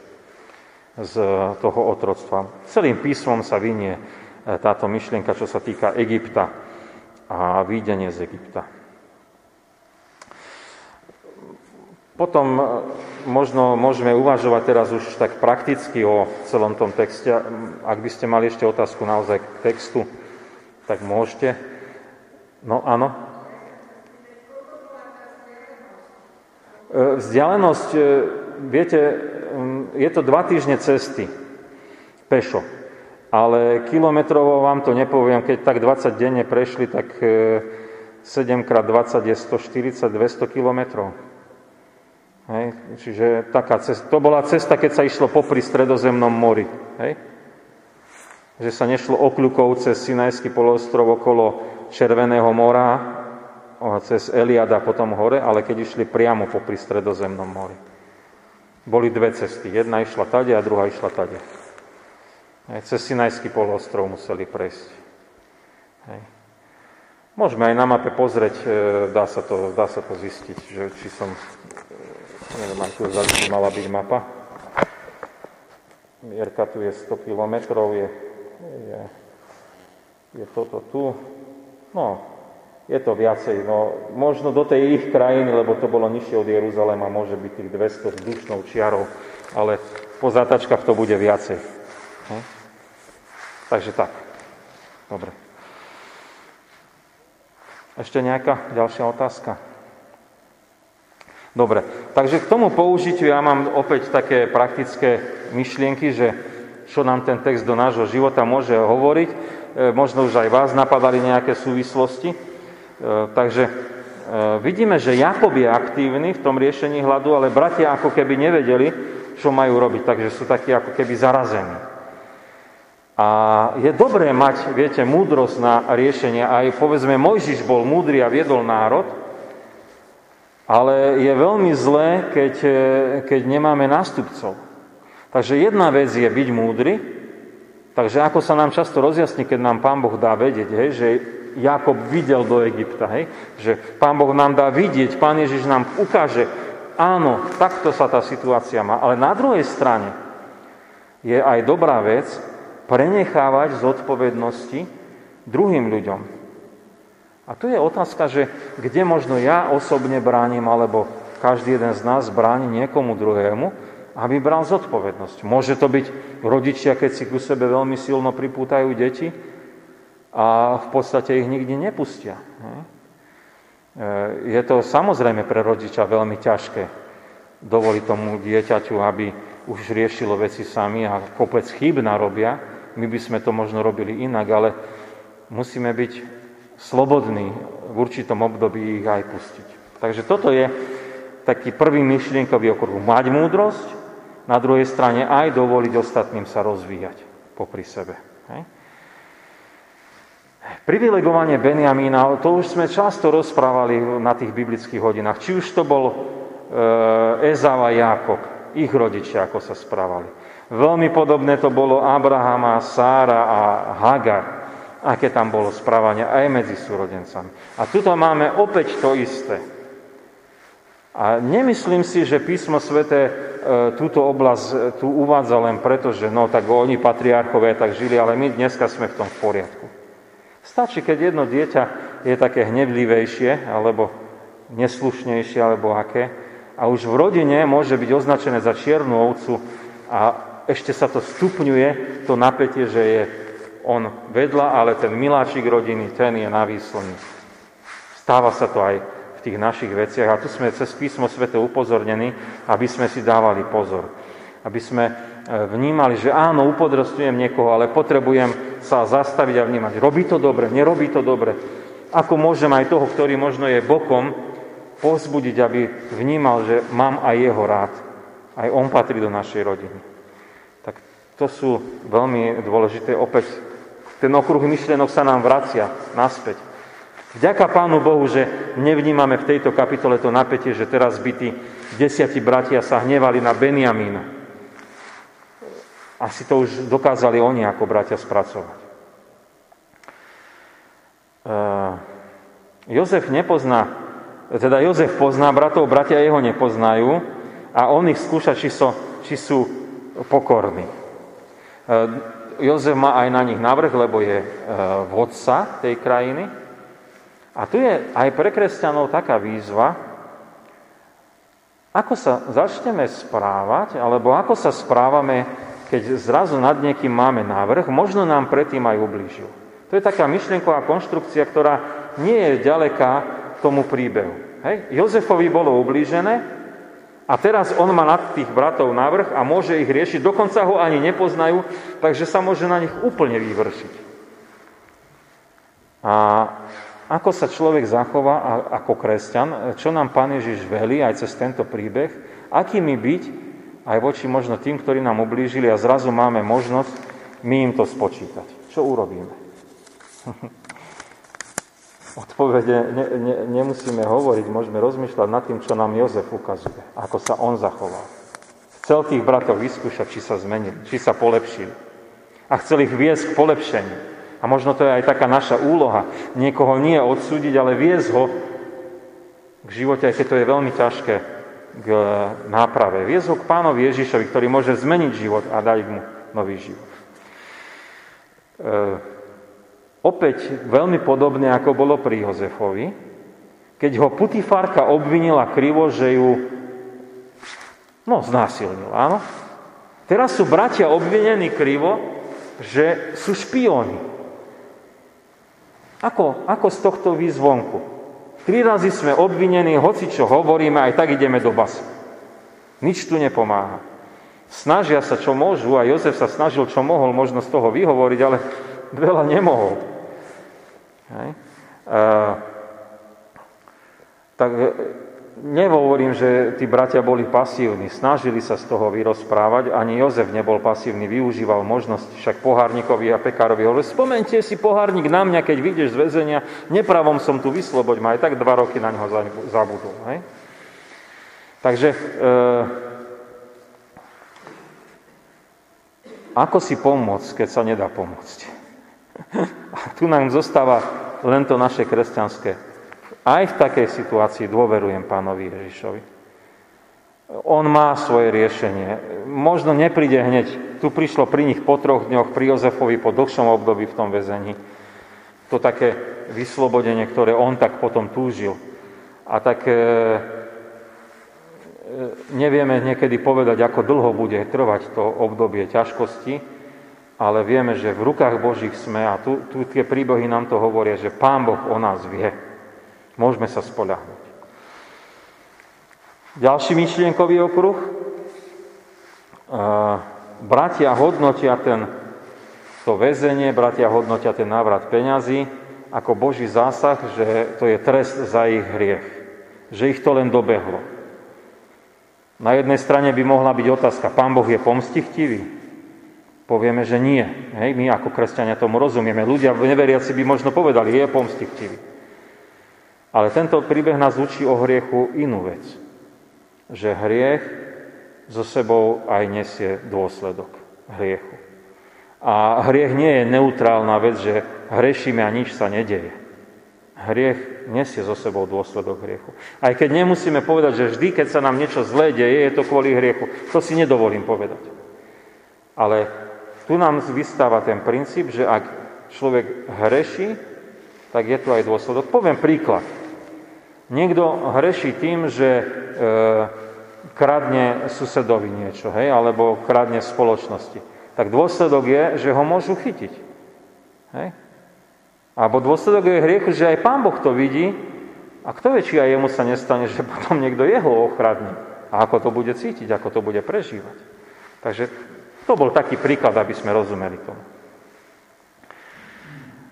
z toho otroctva. Celým písmom sa vynie e, táto myšlienka, čo sa týka Egypta a výdenie z Egypta. Potom e, možno môžeme uvažovať teraz už tak prakticky o celom tom texte. Ak by ste mali ešte otázku naozaj k textu, tak môžete. No áno. E, vzdialenosť, e, viete, je to dva týždne cesty pešo. Ale kilometrovo vám to nepoviem, keď tak 20 denne prešli, tak 7 x 20 je 140, 200 kilometrov. Hej? Čiže taká cesta, to bola cesta, keď sa išlo popri stredozemnom mori. Hej? Že sa nešlo okľukou cez Sinajský polostrov okolo Červeného mora, cez Eliada potom hore, ale keď išli priamo popri stredozemnom mori. Boli dve cesty. Jedna išla tade a druhá išla tade. Hej, cez Sinajský polostrov museli prejsť. Hej. Môžeme aj na mape pozrieť, e, dá sa to, dá sa to zistiť, že či som, e, neviem, aj tu mala byť mapa. Mierka tu je 100 kilometrov, je, je, je toto tu. No, je to viacej. No, možno do tej ich krajiny, lebo to bolo nižšie od Jeruzalema, môže byť tých 200 vzdušnou čiarou, ale po zatačkách to bude viacej. Hm? Takže tak. Dobre. Ešte nejaká ďalšia otázka? Dobre, takže k tomu použitiu ja mám opäť také praktické myšlienky, že čo nám ten text do nášho života môže hovoriť. E, možno už aj vás napadali nejaké súvislosti. E, takže e, vidíme, že Jakob je aktívny v tom riešení hladu, ale bratia ako keby nevedeli, čo majú robiť, takže sú takí ako keby zarazení. A je dobré mať, viete, múdrosť na riešenie. Aj povedzme, Mojžiš bol múdry a viedol národ, ale je veľmi zlé, keď, keď nemáme nástupcov. Takže jedna vec je byť múdry, takže ako sa nám často rozjasní, keď nám Pán Boh dá vedieť, hej, že Jakob videl do Egypta, hej? že Pán Boh nám dá vidieť, Pán Ježiš nám ukáže, áno, takto sa tá situácia má. Ale na druhej strane je aj dobrá vec prenechávať zodpovednosti druhým ľuďom. A tu je otázka, že kde možno ja osobne bránim, alebo každý jeden z nás bráni niekomu druhému, aby bral zodpovednosť. Môže to byť rodičia, keď si ku sebe veľmi silno pripútajú deti, a v podstate ich nikdy nepustia. E, je to samozrejme pre rodiča veľmi ťažké dovoliť tomu dieťaťu, aby už riešilo veci sami a kopec chýb narobia. My by sme to možno robili inak, ale musíme byť slobodní v určitom období ich aj pustiť. Takže toto je taký prvý myšlienkový okruh. Mať múdrosť, na druhej strane aj dovoliť ostatným sa rozvíjať popri sebe. Privilegovanie Benjamína, to už sme často rozprávali na tých biblických hodinách. Či už to bol Ezau a Jákob, ich rodičia, ako sa správali. Veľmi podobné to bolo Abrahama, Sára a Hagar, aké tam bolo správanie aj medzi súrodencami. A tuto máme opäť to isté. A nemyslím si, že písmo svete túto oblasť e, tu uvádza len preto, že no tak oni patriarchové tak žili, ale my dneska sme v tom v poriadku. Stačí, keď jedno dieťa je také hnevlivejšie, alebo neslušnejšie, alebo aké, a už v rodine môže byť označené za čiernu ovcu a ešte sa to stupňuje, to napätie, že je on vedľa, ale ten miláčik rodiny, ten je na výslni. Stáva sa to aj tých našich veciach a tu sme cez písmo svete upozornení, aby sme si dávali pozor. Aby sme vnímali, že áno, upodrostujem niekoho, ale potrebujem sa zastaviť a vnímať. Robí to dobre, nerobí to dobre. Ako môžem aj toho, ktorý možno je bokom, pozbudiť, aby vnímal, že mám aj jeho rád. Aj on patrí do našej rodiny. Tak to sú veľmi dôležité. Opäť ten okruh myšlienok sa nám vracia naspäť. Vďaka Pánu Bohu, že nevnímame v tejto kapitole to napätie, že teraz by tí desiatí bratia sa hnevali na Benjamína asi to už dokázali oni ako bratia spracovať. Uh, Jozef nepozná, teda Jozef pozná bratov, bratia jeho nepoznajú a on ich skúša, či, so, či sú pokorní. Uh, Jozef má aj na nich navrh, lebo je uh, vodca tej krajiny. A tu je aj pre kresťanov taká výzva, ako sa začneme správať, alebo ako sa správame keď zrazu nad niekým máme návrh, možno nám predtým aj ublížil. To je taká myšlienková konštrukcia, ktorá nie je ďaleká tomu príbehu. Hej? Jozefovi bolo ublížené A teraz on má nad tých bratov návrh a môže ich riešiť, dokonca ho ani nepoznajú, takže sa môže na nich úplne vyvršiť. A ako sa človek zachová ako kresťan, čo nám Pán Ježiš velí aj cez tento príbeh, akými byť aj voči možno tým, ktorí nám ublížili a zrazu máme možnosť my im to spočítať. Čo urobíme? [laughs] odpovede ne, ne, nemusíme hovoriť, môžeme rozmýšľať nad tým, čo nám Jozef ukazuje, ako sa on zachoval. Chcel tých bratov vyskúšať, či sa zmenili, či sa polepšili. A chcel ich viesť k polepšeniu. A možno to je aj taká naša úloha. Niekoho nie odsúdiť, ale viesť ho k živote, aj keď to je veľmi ťažké, k náprave. Viesť ho k pánovi Ježišovi, ktorý môže zmeniť život a dať mu nový život. E Opäť veľmi podobne, ako bolo pri Jozefovi, keď ho Putifárka obvinila krivo, že ju no, znásilnil, áno. Teraz sú bratia obvinení krivo, že sú špióni. Ako, ako z tohto výzvonku? Tri razy sme obvinení, hoci čo hovoríme, aj tak ideme do basy. Nič tu nepomáha. Snažia sa, čo môžu, a Jozef sa snažil, čo mohol, možno z toho vyhovoriť, ale [laughs] veľa nemohol. Hej. Uh, tak e, nehovorím, že tí bratia boli pasívni, snažili sa z toho vyrozprávať, ani Jozef nebol pasívny, využíval možnosť, však pohárnikovi a pekárovi hovoril, spomente si pohárnik na mňa, keď vyjdeš z väzenia, nepravom som tu vysloboď ma, aj tak dva roky na ňo zabudol. Hej? Takže e, ako si pomôcť, keď sa nedá pomôcť? [laughs] A tu nám zostáva len to naše kresťanské. Aj v takej situácii dôverujem pánovi Ježišovi. On má svoje riešenie. Možno nepríde hneď. Tu prišlo pri nich po troch dňoch, pri Jozefovi po dlhšom období v tom väzení. To také vyslobodenie, ktoré on tak potom túžil. A tak e, e, nevieme niekedy povedať, ako dlho bude trvať to obdobie ťažkosti, ale vieme, že v rukách Božích sme a tu, tu tie príbohy nám to hovoria, že Pán Boh o nás vie. Môžeme sa spoľahnúť. Ďalší myšlienkový okruh. Bratia hodnotia ten, to väzenie, bratia hodnotia ten návrat peňazí ako Boží zásah, že to je trest za ich hriech. Že ich to len dobehlo. Na jednej strane by mohla byť otázka, Pán Boh je pomstichtivý? Povieme, že nie. Hej, my ako kresťania tomu rozumieme. Ľudia neveriaci by možno povedali, je pomstichtivý. Ale tento príbeh nás učí o hriechu inú vec. Že hriech so sebou aj nesie dôsledok hriechu. A hriech nie je neutrálna vec, že hrešíme a nič sa nedeje. Hriech nesie so sebou dôsledok hriechu. Aj keď nemusíme povedať, že vždy, keď sa nám niečo zlé deje, je to kvôli hriechu. To si nedovolím povedať. Ale tu nám vystáva ten princíp, že ak človek hreší, tak je tu aj dôsledok. Poviem príklad. Niekto hreší tým, že e, kradne susedovi niečo, hej, alebo kradne spoločnosti. Tak dôsledok je, že ho môžu chytiť. Hej? Alebo dôsledok je hriechu, že aj Pán Boh to vidí a kto vie, či aj jemu sa nestane, že [laughs] potom niekto jeho ochradne. A ako to bude cítiť, ako to bude prežívať. Takže to bol taký príklad, aby sme rozumeli tomu.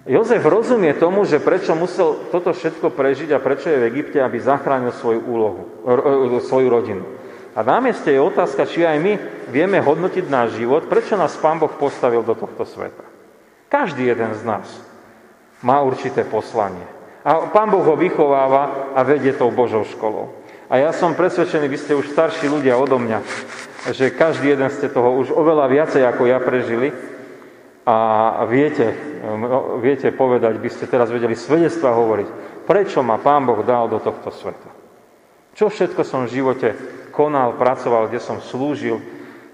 Jozef rozumie tomu, že prečo musel toto všetko prežiť a prečo je v Egypte, aby zachránil svoju úlohu, svoju rodinu. A na mieste je otázka, či aj my vieme hodnotiť náš život, prečo nás Pán Boh postavil do tohto sveta. Každý jeden z nás má určité poslanie. A Pán Boh ho vychováva a vedie tou Božou školou. A ja som presvedčený, vy ste už starší ľudia odo mňa, že každý jeden ste toho už oveľa viacej ako ja prežili a viete, viete povedať, by ste teraz vedeli svedectva hovoriť, prečo ma Pán Boh dal do tohto sveta. Čo všetko som v živote konal, pracoval, kde som slúžil,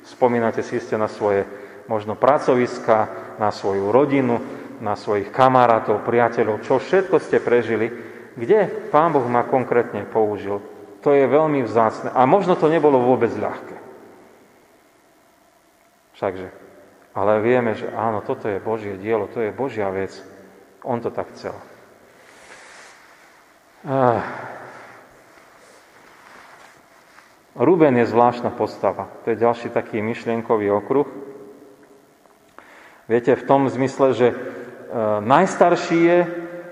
spomínate si ste na svoje možno pracoviska, na svoju rodinu, na svojich kamarátov, priateľov, čo všetko ste prežili, kde Pán Boh ma konkrétne použil. To je veľmi vzácne. A možno to nebolo vôbec ľahké. Všakže. Ale vieme, že áno, toto je Božie dielo, to je Božia vec. On to tak chcel. Ruben je zvláštna postava. To je ďalší taký myšlienkový okruh. Viete, v tom zmysle, že e, najstarší je,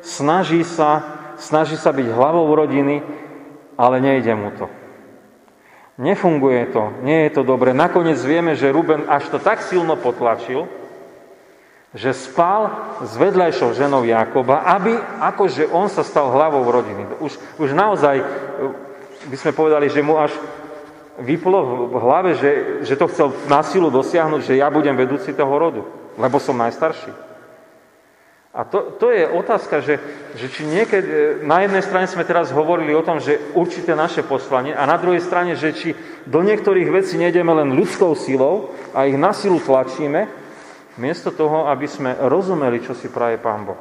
snaží sa, snaží sa byť hlavou rodiny, ale nejde mu to. Nefunguje to, nie je to dobre. Nakoniec vieme, že Ruben až to tak silno potlačil, že spal s vedľajšou ženou Jakoba, aby akože on sa stal hlavou rodiny. Už, už naozaj by sme povedali, že mu až vyplo v hlave, že, že to chcel na silu dosiahnuť, že ja budem vedúci toho rodu, lebo som najstarší. A to, to je otázka, že, že či niekedy, na jednej strane sme teraz hovorili o tom, že určité naše poslanie a na druhej strane, že či do niektorých vecí nejdeme len ľudskou silou a ich na silu tlačíme, miesto toho, aby sme rozumeli, čo si praje Pán Boh.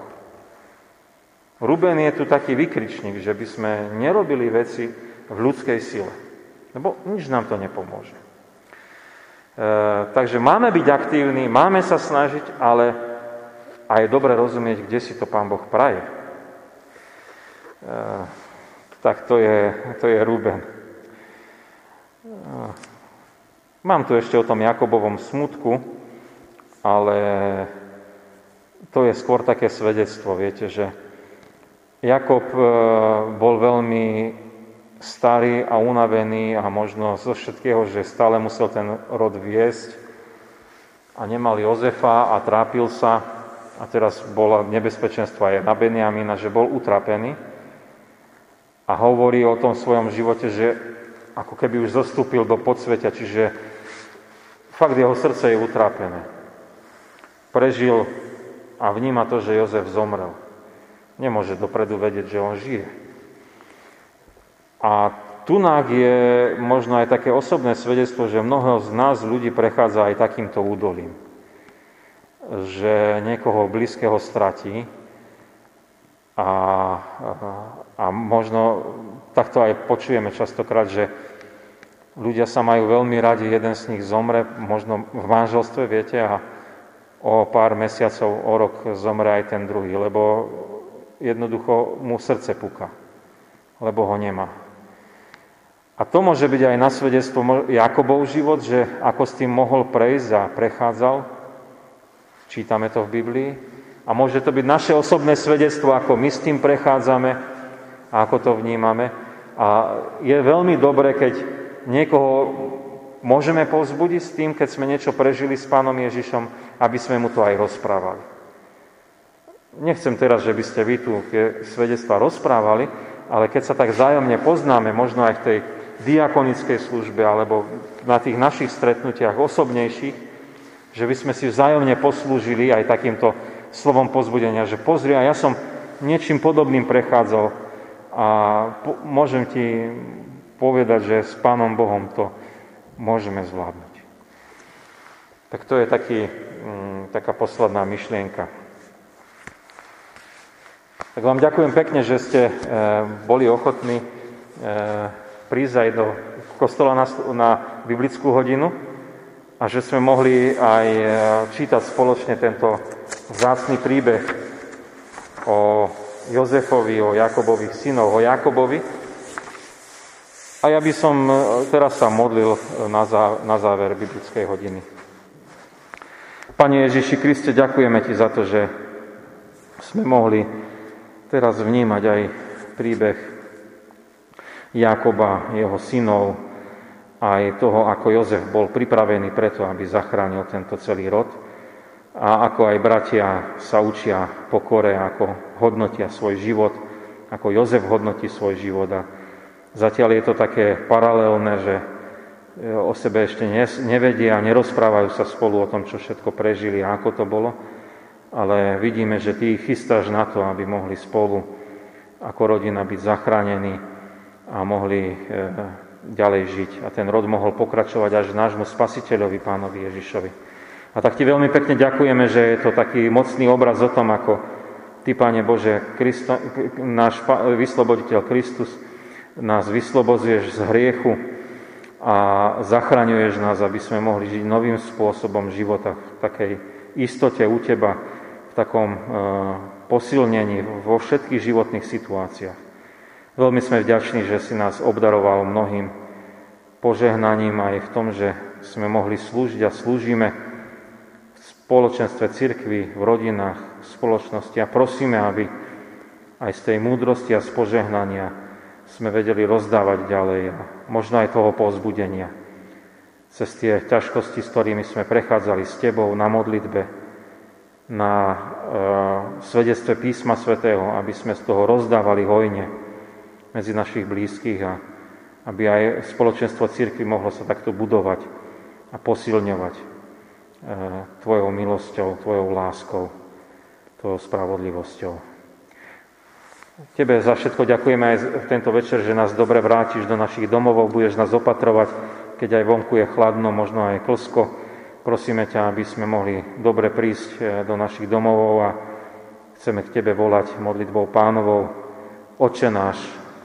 Ruben je tu taký vykričník, že by sme nerobili veci v ľudskej sile. Lebo nič nám to nepomôže. E, takže máme byť aktívni, máme sa snažiť, ale a je dobre rozumieť, kde si to Pán Boh praje. E, tak to je, to je Ruben. E, mám tu ešte o tom Jakobovom smutku, ale to je skôr také svedectvo, viete, že Jakob e, bol veľmi starý a unavený a možno zo všetkého, že stále musel ten rod viesť a nemal Jozefa a trápil sa, a teraz bola nebezpečenstvo aj na Benjamina, že bol utrapený a hovorí o tom svojom živote, že ako keby už zostúpil do podsvetia, čiže fakt jeho srdce je utrápené. Prežil a vníma to, že Jozef zomrel. Nemôže dopredu vedieť, že on žije. A tunák je možno aj také osobné svedectvo, že mnoho z nás ľudí prechádza aj takýmto údolím že niekoho blízkeho stratí a, a, možno takto aj počujeme častokrát, že ľudia sa majú veľmi radi, jeden z nich zomre, možno v manželstve, viete, a o pár mesiacov, o rok zomre aj ten druhý, lebo jednoducho mu srdce puka, lebo ho nemá. A to môže byť aj na svedectvo Jakobov život, že ako s tým mohol prejsť a prechádzal, Čítame to v Biblii. A môže to byť naše osobné svedectvo, ako my s tým prechádzame a ako to vnímame. A je veľmi dobré, keď niekoho môžeme povzbudiť s tým, keď sme niečo prežili s pánom Ježišom, aby sme mu to aj rozprávali. Nechcem teraz, že by ste vy tu tie svedectva rozprávali, ale keď sa tak zájomne poznáme, možno aj v tej diakonickej službe alebo na tých našich stretnutiach osobnejších, že by sme si vzájomne poslúžili aj takýmto slovom pozbudenia, že pozri, a ja som niečím podobným prechádzal a po, môžem ti povedať, že s Pánom Bohom to môžeme zvládnuť. Tak to je taký, mm, taká posledná myšlienka. Tak vám ďakujem pekne, že ste e, boli ochotní e, prísť aj do kostola na, na biblickú hodinu a že sme mohli aj e, čítať spoločne tento vzácný príbeh o Jozefovi, o Jakobových synov, o Jakobovi. A ja by som e, teraz sa modlil zá, na záver biblickej hodiny. Pane Ježiši Kriste, ďakujeme Ti za to, že sme mohli teraz vnímať aj príbeh Jakoba, jeho synov, aj toho, ako Jozef bol pripravený preto, aby zachránil tento celý rod a ako aj bratia sa učia pokore, ako hodnotia svoj život, ako Jozef hodnotí svoj život. A zatiaľ je to také paralelné, že e, o sebe ešte nevedia, nerozprávajú sa spolu o tom, čo všetko prežili a ako to bolo, ale vidíme, že ty ich chystáš na to, aby mohli spolu ako rodina byť zachránení a mohli e, ďalej žiť a ten rod mohol pokračovať až nášmu spasiteľovi, pánovi Ježišovi. A tak ti veľmi pekne ďakujeme, že je to taký mocný obraz o tom, ako ty, Pane Bože, Kristo, náš vysloboditeľ Kristus, nás vyslobozuješ z hriechu a zachraňuješ nás, aby sme mohli žiť novým spôsobom života v takej istote u Teba, v takom uh, posilnení vo všetkých životných situáciách. Veľmi sme vďační, že si nás obdaroval mnohým požehnaním aj v tom, že sme mohli slúžiť a slúžime v spoločenstve cirkvi, v rodinách, v spoločnosti. A prosíme, aby aj z tej múdrosti a z požehnania sme vedeli rozdávať ďalej a možno aj toho povzbudenia. Cez tie ťažkosti, s ktorými sme prechádzali s Tebou na modlitbe, na e, svedectve písma svätého, aby sme z toho rozdávali hojne medzi našich blízkych a aby aj spoločenstvo církvy mohlo sa takto budovať a posilňovať e, Tvojou milosťou, Tvojou láskou, Tvojou spravodlivosťou. Tebe za všetko ďakujeme aj v tento večer, že nás dobre vrátiš do našich domovov, budeš nás opatrovať, keď aj vonku je chladno, možno aj klsko. Prosíme ťa, aby sme mohli dobre prísť e, do našich domovov a chceme k Tebe volať modlitbou pánovou. Oče náš,